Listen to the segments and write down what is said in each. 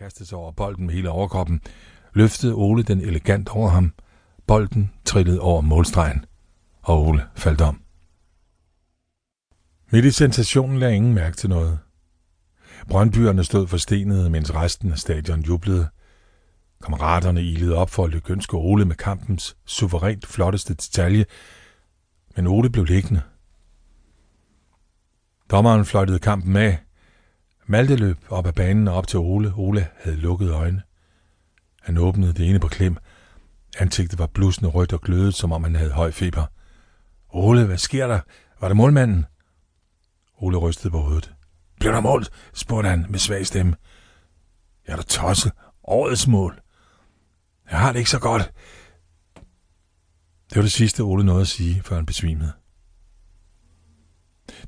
kastede sig over bolden med hele overkroppen, løftede Ole den elegant over ham. Bolden trillede over målstregen, og Ole faldt om. Midt i sensationen lagde ingen mærke til noget. Brøndbyerne stod forstenede, mens resten af stadion jublede. Kammeraterne ilede op for at lykønske Ole med kampens suverænt flotteste detalje, men Ole blev liggende. Dommeren fløjtede kampen af. Malte løb op ad banen og op til Ole. Ole havde lukket øjne. Han åbnede det ene på klem. Ansigtet var blusende rødt og glødet, som om han havde høj feber. Ole, hvad sker der? Var det målmanden? Ole rystede på hovedet. Blev der målt? spurgte han med svag stemme. Jeg er da tosset. Årets mål. Jeg har det ikke så godt. Det var det sidste, Ole nåede at sige, før han besvimede.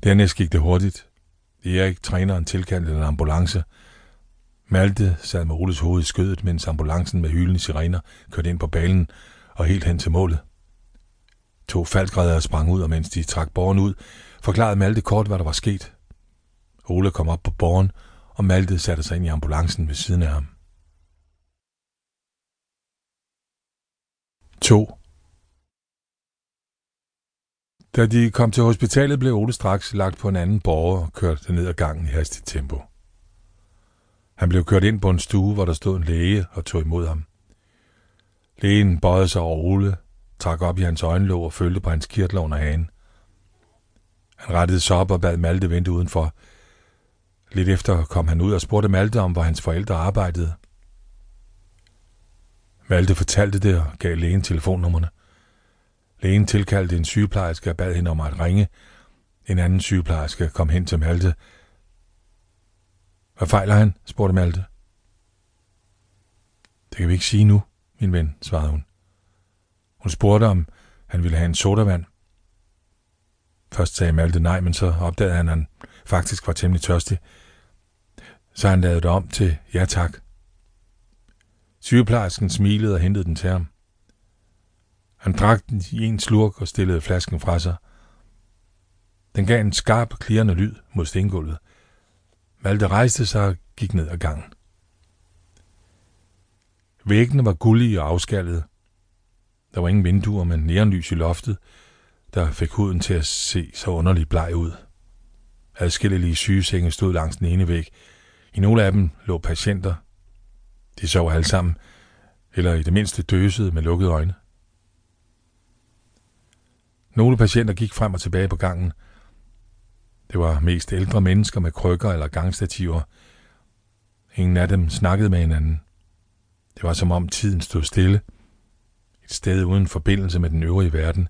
Dernæst gik det hurtigt. Erik, træneren, tilkaldte en ambulance. Malte sad med Oles hoved i skødet, mens ambulancen med hylende sirener kørte ind på banen og helt hen til målet. To faldgrædere sprang ud, og mens de trak borgen ud, forklarede Malte kort, hvad der var sket. Ole kom op på borgen, og Malte satte sig ind i ambulancen ved siden af ham. 2. Da de kom til hospitalet, blev Ole straks lagt på en anden borger og kørt ned ad gangen i hastigt tempo. Han blev kørt ind på en stue, hvor der stod en læge og tog imod ham. Lægen bøjede sig over Ole, trak op i hans øjenlåg og følte på hans kirtler under hagen. Han rettede sig op og bad Malte vente udenfor. Lidt efter kom han ud og spurgte Malte om, hvor hans forældre arbejdede. Malte fortalte det og gav lægen telefonnummerne. Lægen tilkaldte en sygeplejerske og bad hende om at ringe. En anden sygeplejerske kom hen til Malte. Hvad fejler han? spurgte Malte. Det kan vi ikke sige nu, min ven, svarede hun. Hun spurgte, om han ville have en sodavand. Først sagde Malte nej, men så opdagede han, at han faktisk var temmelig tørstig. Så han lavede det om til ja tak. Sygeplejersken smilede og hentede den til ham. Han drak den i en slurk og stillede flasken fra sig. Den gav en skarp, klirrende lyd mod stengulvet. Malte rejste sig og gik ned ad gangen. Væggene var gullige og afskallede. Der var ingen vinduer, men neonlys i loftet, der fik huden til at se så underligt bleg ud. Adskillelige sygesenge stod langs den ene væg. I nogle af dem lå patienter. De sov alle sammen, eller i det mindste døsede med lukkede øjne. Nogle patienter gik frem og tilbage på gangen. Det var mest ældre mennesker med krykker eller gangstativer. Ingen af dem snakkede med hinanden. Det var som om tiden stod stille. Et sted uden forbindelse med den øvrige verden.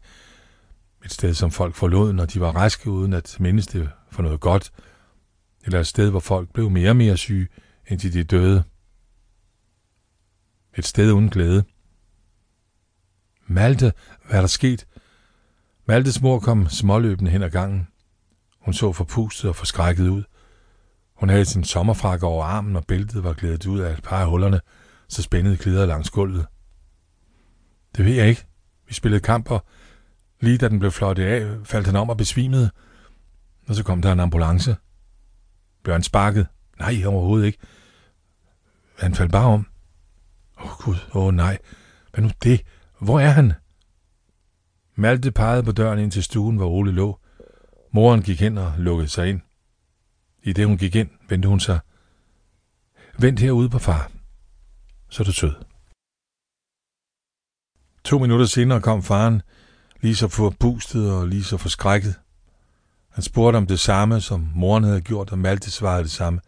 Et sted, som folk forlod, når de var raske, uden at mindes det for noget godt. Eller et sted, hvor folk blev mere og mere syge, indtil de døde. Et sted uden glæde. Malte, hvad er der sket? Maltes mor kom småløbende hen ad gangen. Hun så forpustet og forskrækket ud. Hun havde sin sommerfrakke over armen, og bæltet var glædet ud af et par af hullerne, så spændede klæder langs gulvet. Det ved jeg ikke. Vi spillede kamper. Lige da den blev flottet af, faldt han om og besvimede. Og så kom der en ambulance. Bjørn sparkede. Nej, overhovedet ikke. Han faldt bare om. Åh oh, gud, åh oh, nej. Hvad nu det? Hvor er han? Malte pegede på døren ind til stuen, hvor Ole lå. Moren gik hen og lukkede sig ind. I det hun gik ind, vendte hun sig. Vent herude på far. Så er du sød. To minutter senere kom faren, lige så forpustet og lige så forskrækket. Han spurgte om det samme, som moren havde gjort, og Malte svarede det samme.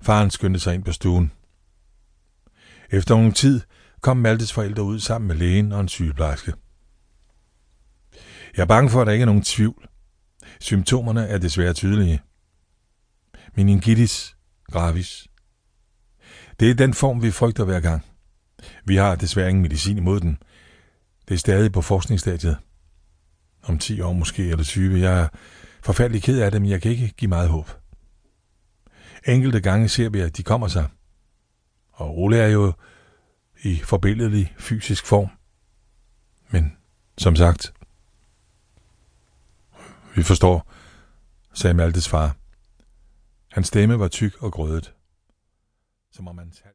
Faren skyndte sig ind på stuen. Efter nogen tid kom Maltes forældre ud sammen med lægen og en sygeplejerske. Jeg er bange for, at der ikke er nogen tvivl. Symptomerne er desværre tydelige. Meningitis gravis. Det er den form, vi frygter hver gang. Vi har desværre ingen medicin imod den. Det er stadig på forskningsstadiet. Om 10 år måske, eller 20. Jeg er forfærdelig ked af det, men jeg kan ikke give meget håb. Enkelte gange ser vi, at de kommer sig. Og Ole er jo i forbilledelig fysisk form. Men som sagt, vi forstår, sagde Maltes far. Hans stemme var tyk og grødet. Som om han